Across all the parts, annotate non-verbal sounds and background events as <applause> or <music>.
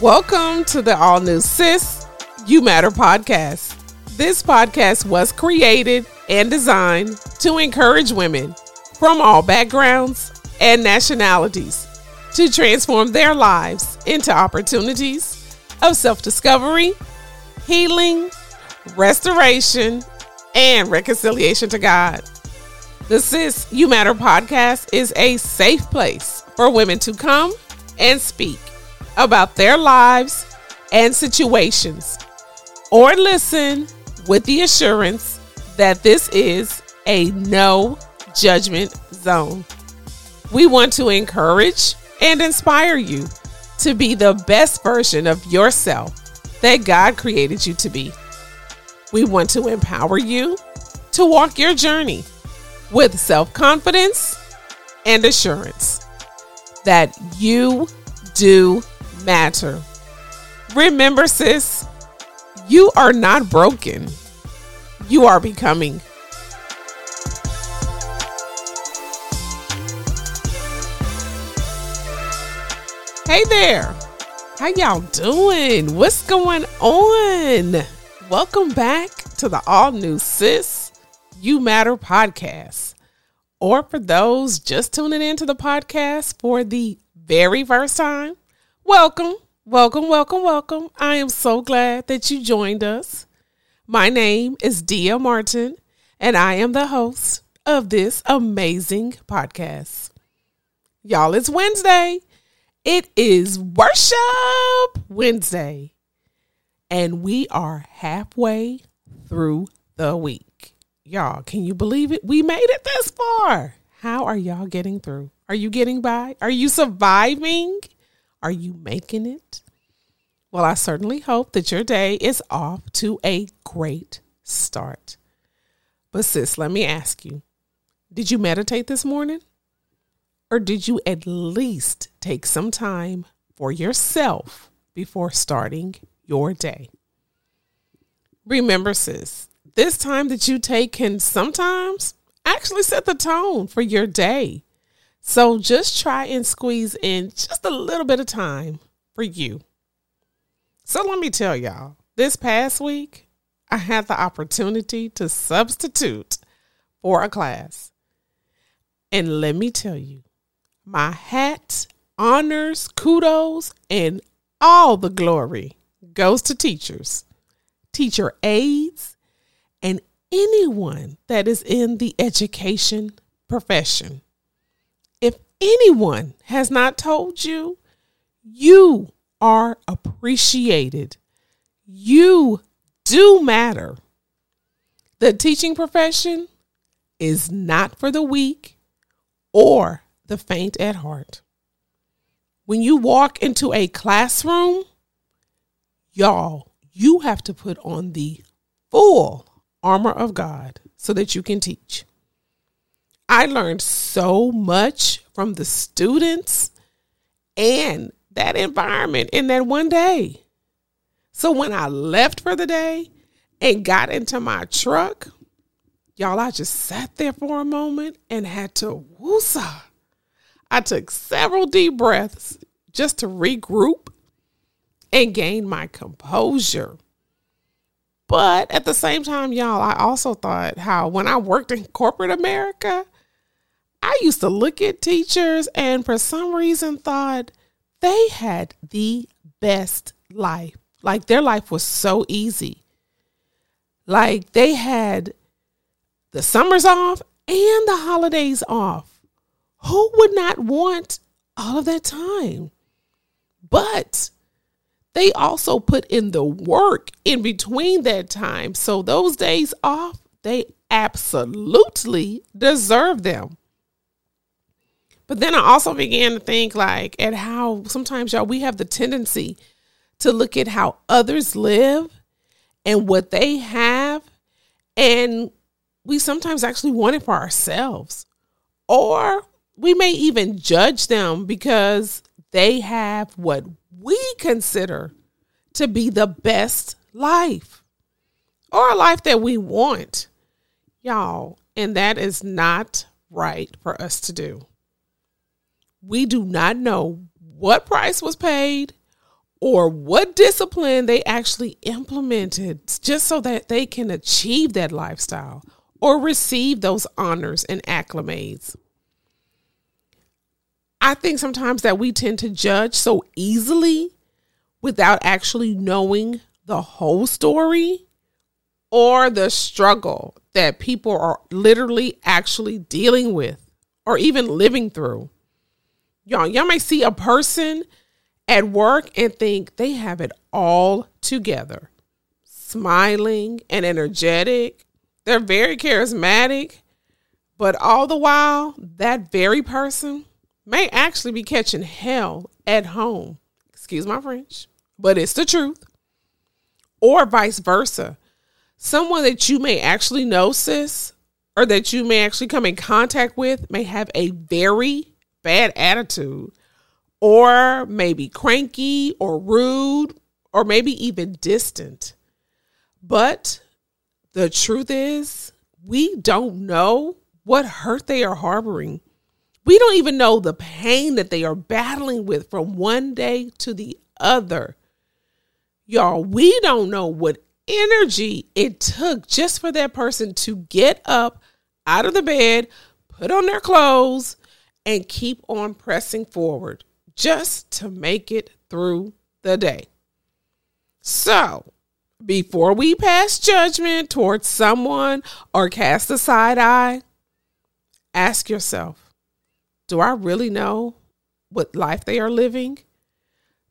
Welcome to the all new Sis You Matter podcast. This podcast was created and designed to encourage women from all backgrounds and nationalities to transform their lives into opportunities of self discovery, healing, restoration, and reconciliation to God. The Sis You Matter podcast is a safe place for women to come and speak about their lives and situations, or listen with the assurance that this is a no judgment zone. We want to encourage and inspire you to be the best version of yourself that God created you to be. We want to empower you to walk your journey with self confidence and assurance that you do matter. Remember, sis, you are not broken, you are becoming. Hey there. How y'all doing? What's going on? Welcome back to the all new Sis You Matter podcast. Or for those just tuning into the podcast for the very first time, welcome, welcome, welcome, welcome. I am so glad that you joined us. My name is Dia Martin, and I am the host of this amazing podcast. Y'all, it's Wednesday. It is Worship Wednesday, and we are halfway through the week. Y'all, can you believe it? We made it this far. How are y'all getting through? Are you getting by? Are you surviving? Are you making it? Well, I certainly hope that your day is off to a great start. But, sis, let me ask you did you meditate this morning? Or did you at least take some time for yourself before starting your day? Remember, sis, this time that you take can sometimes actually set the tone for your day. So just try and squeeze in just a little bit of time for you. So let me tell y'all, this past week, I had the opportunity to substitute for a class. And let me tell you, my hat, honors, kudos, and all the glory goes to teachers, teacher aides, and anyone that is in the education profession. Anyone has not told you, you are appreciated. You do matter. The teaching profession is not for the weak or the faint at heart. When you walk into a classroom, y'all, you have to put on the full armor of God so that you can teach. I learned so much from the students and that environment in that one day. So when I left for the day and got into my truck, y'all, I just sat there for a moment and had to woosah. I took several deep breaths just to regroup and gain my composure. But at the same time, y'all, I also thought how when I worked in corporate America, I used to look at teachers and for some reason thought they had the best life. Like their life was so easy. Like they had the summers off and the holidays off. Who would not want all of that time? But they also put in the work in between that time. So those days off, they absolutely deserve them. But then I also began to think like at how sometimes y'all we have the tendency to look at how others live and what they have and we sometimes actually want it for ourselves. Or we may even judge them because they have what we consider to be the best life or a life that we want. Y'all, and that is not right for us to do. We do not know what price was paid or what discipline they actually implemented just so that they can achieve that lifestyle or receive those honors and acclimates. I think sometimes that we tend to judge so easily without actually knowing the whole story or the struggle that people are literally actually dealing with or even living through. Y'all, y'all may see a person at work and think they have it all together. Smiling and energetic. They're very charismatic. But all the while, that very person may actually be catching hell at home. Excuse my French, but it's the truth. Or vice versa. Someone that you may actually know, sis, or that you may actually come in contact with may have a very bad attitude or maybe cranky or rude or maybe even distant. But the truth is, we don't know what hurt they are harboring. We don't even know the pain that they are battling with from one day to the other. Y'all, we don't know what energy it took just for that person to get up out of the bed, put on their clothes, and keep on pressing forward just to make it through the day. So, before we pass judgment towards someone or cast a side eye, ask yourself Do I really know what life they are living?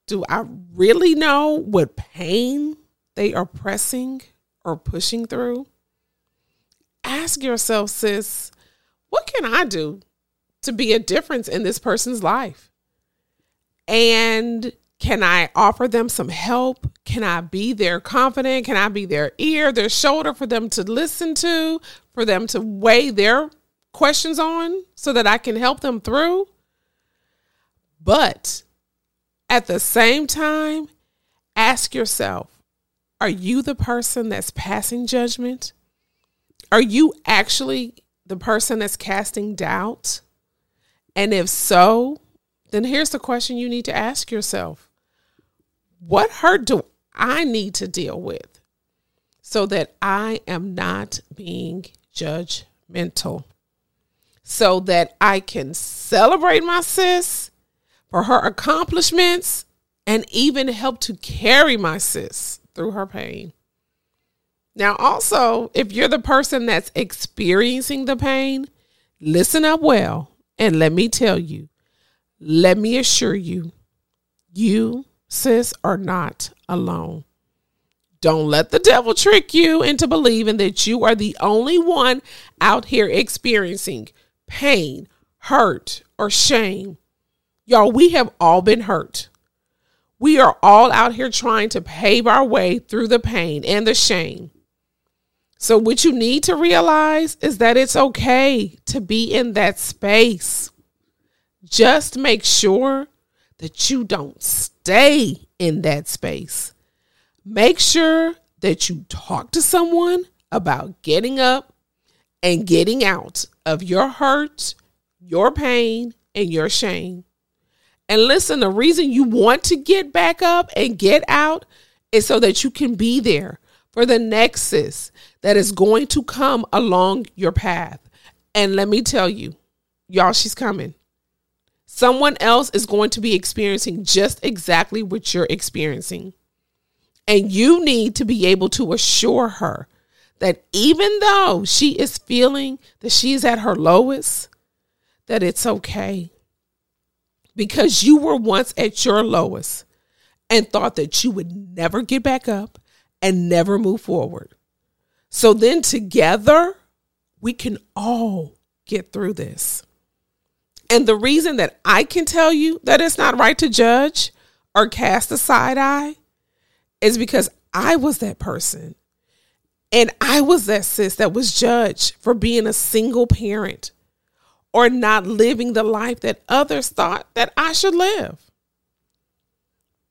Do I really know what pain they are pressing or pushing through? Ask yourself, sis, what can I do to be a difference in this person's life? And can I offer them some help? Can I be their confidant? Can I be their ear, their shoulder for them to listen to, for them to weigh their questions on so that I can help them through? But at the same time, ask yourself are you the person that's passing judgment? Are you actually the person that's casting doubt? And if so, then here's the question you need to ask yourself What hurt do I need to deal with so that I am not being judgmental? So that I can celebrate my sis for her accomplishments and even help to carry my sis through her pain. Now, also, if you're the person that's experiencing the pain, listen up well and let me tell you let me assure you, you, sis, are not alone. Don't let the devil trick you into believing that you are the only one out here experiencing pain, hurt, or shame. Y'all, we have all been hurt. We are all out here trying to pave our way through the pain and the shame. So, what you need to realize is that it's okay to be in that space. Just make sure that you don't stay in that space. Make sure that you talk to someone about getting up and getting out of your hurt, your pain, and your shame. And listen, the reason you want to get back up and get out is so that you can be there for the nexus that is going to come along your path. And let me tell you, y'all, she's coming. Someone else is going to be experiencing just exactly what you're experiencing. And you need to be able to assure her that even though she is feeling that she's at her lowest, that it's okay. Because you were once at your lowest and thought that you would never get back up and never move forward. So then together, we can all get through this. And the reason that I can tell you that it's not right to judge or cast a side eye is because I was that person. And I was that sis that was judged for being a single parent or not living the life that others thought that I should live.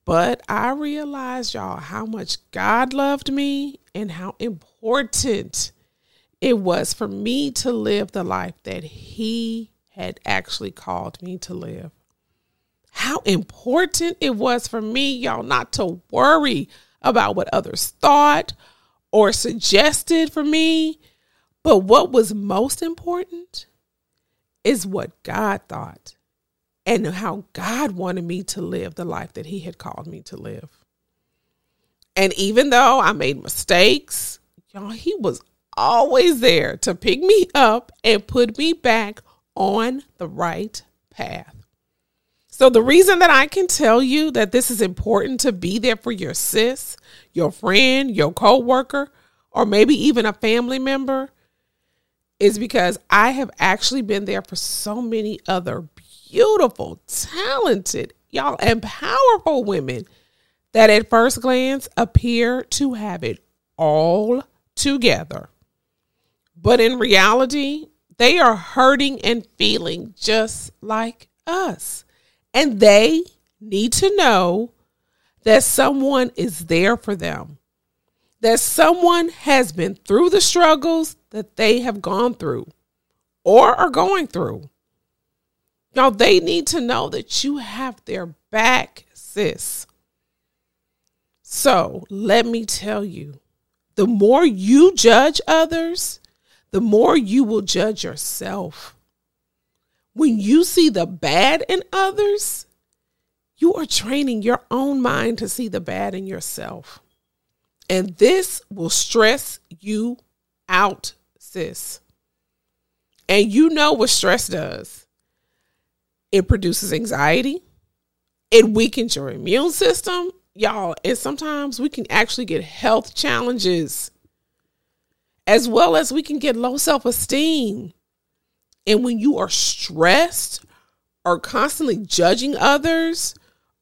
But I realized, y'all, how much God loved me and how important it was for me to live the life that He had actually called me to live. how important it was for me, y'all, not to worry about what others thought or suggested for me. But what was most important is what God thought and how God wanted me to live the life that He had called me to live. And even though I made mistakes, y'all, He was always there to pick me up and put me back on the right path. So, the reason that I can tell you that this is important to be there for your sis, your friend, your coworker, or maybe even a family member is because I have actually been there for so many other beautiful, talented, y'all, and powerful women that at first glance appear to have it all together. But in reality, they are hurting and feeling just like us. And they need to know that someone is there for them, that someone has been through the struggles that they have gone through or are going through. Now, they need to know that you have their back, sis. So let me tell you the more you judge others, the more you will judge yourself. When you see the bad in others, you are training your own mind to see the bad in yourself. And this will stress you out, sis. And you know what stress does it produces anxiety, it weakens your immune system, y'all. And sometimes we can actually get health challenges as well as we can get low self esteem. And when you are stressed or constantly judging others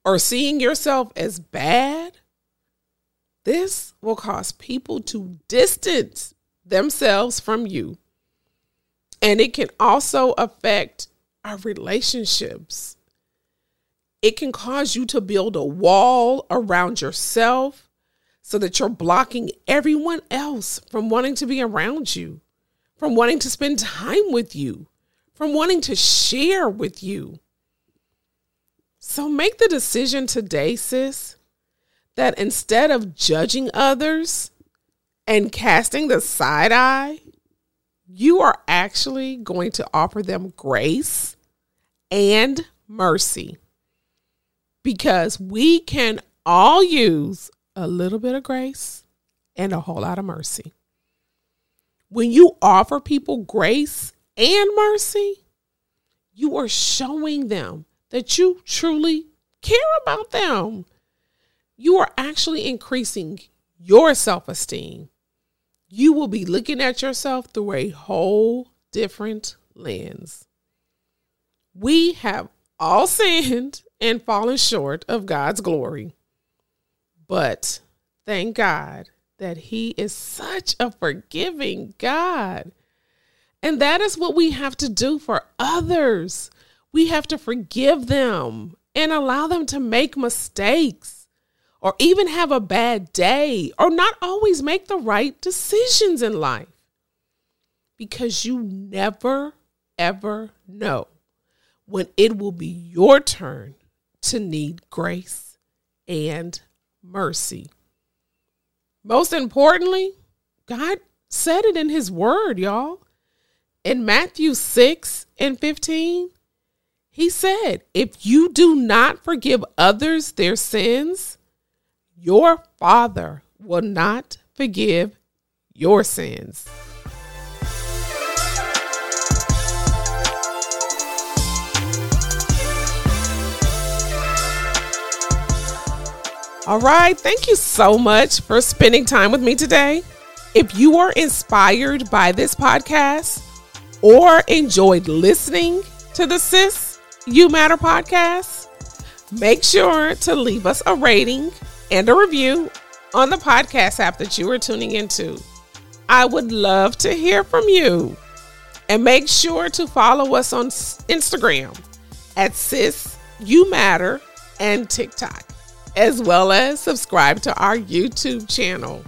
or seeing yourself as bad, this will cause people to distance themselves from you. And it can also affect our relationships. It can cause you to build a wall around yourself so that you're blocking everyone else from wanting to be around you, from wanting to spend time with you, from wanting to share with you. So make the decision today, sis, that instead of judging others and casting the side eye, you are actually going to offer them grace and mercy. Because we can all use a little bit of grace and a whole lot of mercy. When you offer people grace and mercy, you are showing them that you truly care about them. You are actually increasing your self esteem. You will be looking at yourself through a whole different lens. We have all <laughs> sinned and fallen short of God's glory. But thank God that He is such a forgiving God. And that is what we have to do for others. We have to forgive them and allow them to make mistakes or even have a bad day or not always make the right decisions in life. Because you never, ever know when it will be your turn to need grace and mercy. Most importantly, God said it in his word, y'all. In Matthew 6 and 15, he said, If you do not forgive others their sins, your Father will not forgive your sins. All right. Thank you so much for spending time with me today. If you are inspired by this podcast or enjoyed listening to the Sis You Matter podcast, make sure to leave us a rating and a review on the podcast app that you are tuning into. I would love to hear from you. And make sure to follow us on Instagram at Sis You Matter and TikTok as well as subscribe to our YouTube channel.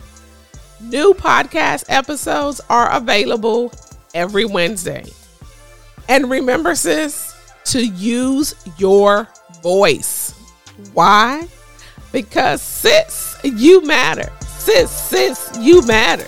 New podcast episodes are available every Wednesday. And remember, sis, to use your voice. Why? Because sis, you matter. Sis, sis, you matter.